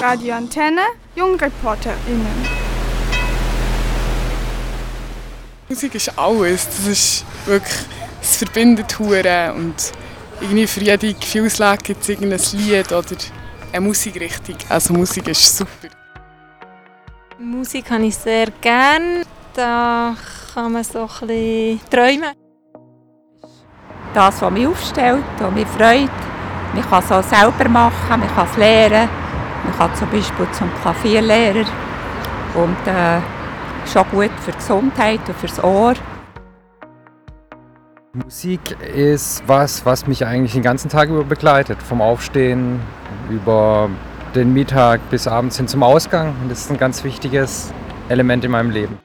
Radio Antenne, JungreporterInnen. Musik ist alles. Das ist wirklich, es verbindet Huren und irgendwie für jede Gefühlslage gibt es irgendein Lied oder eine Musikrichtung. Also Musik ist super. Musik habe ich sehr gern. Da kann man so ein bisschen träumen. Das, was mich aufstellt und mich freut. Man kann es auch selber machen, man kann es lernen. Man kann zum Beispiel zum Klavierlehrer. Und äh, schon gut für die Gesundheit und fürs Ohr. Musik ist was, was mich eigentlich den ganzen Tag über begleitet. Vom Aufstehen über den Mittag bis abends hin zum Ausgang. Und das ist ein ganz wichtiges Element in meinem Leben.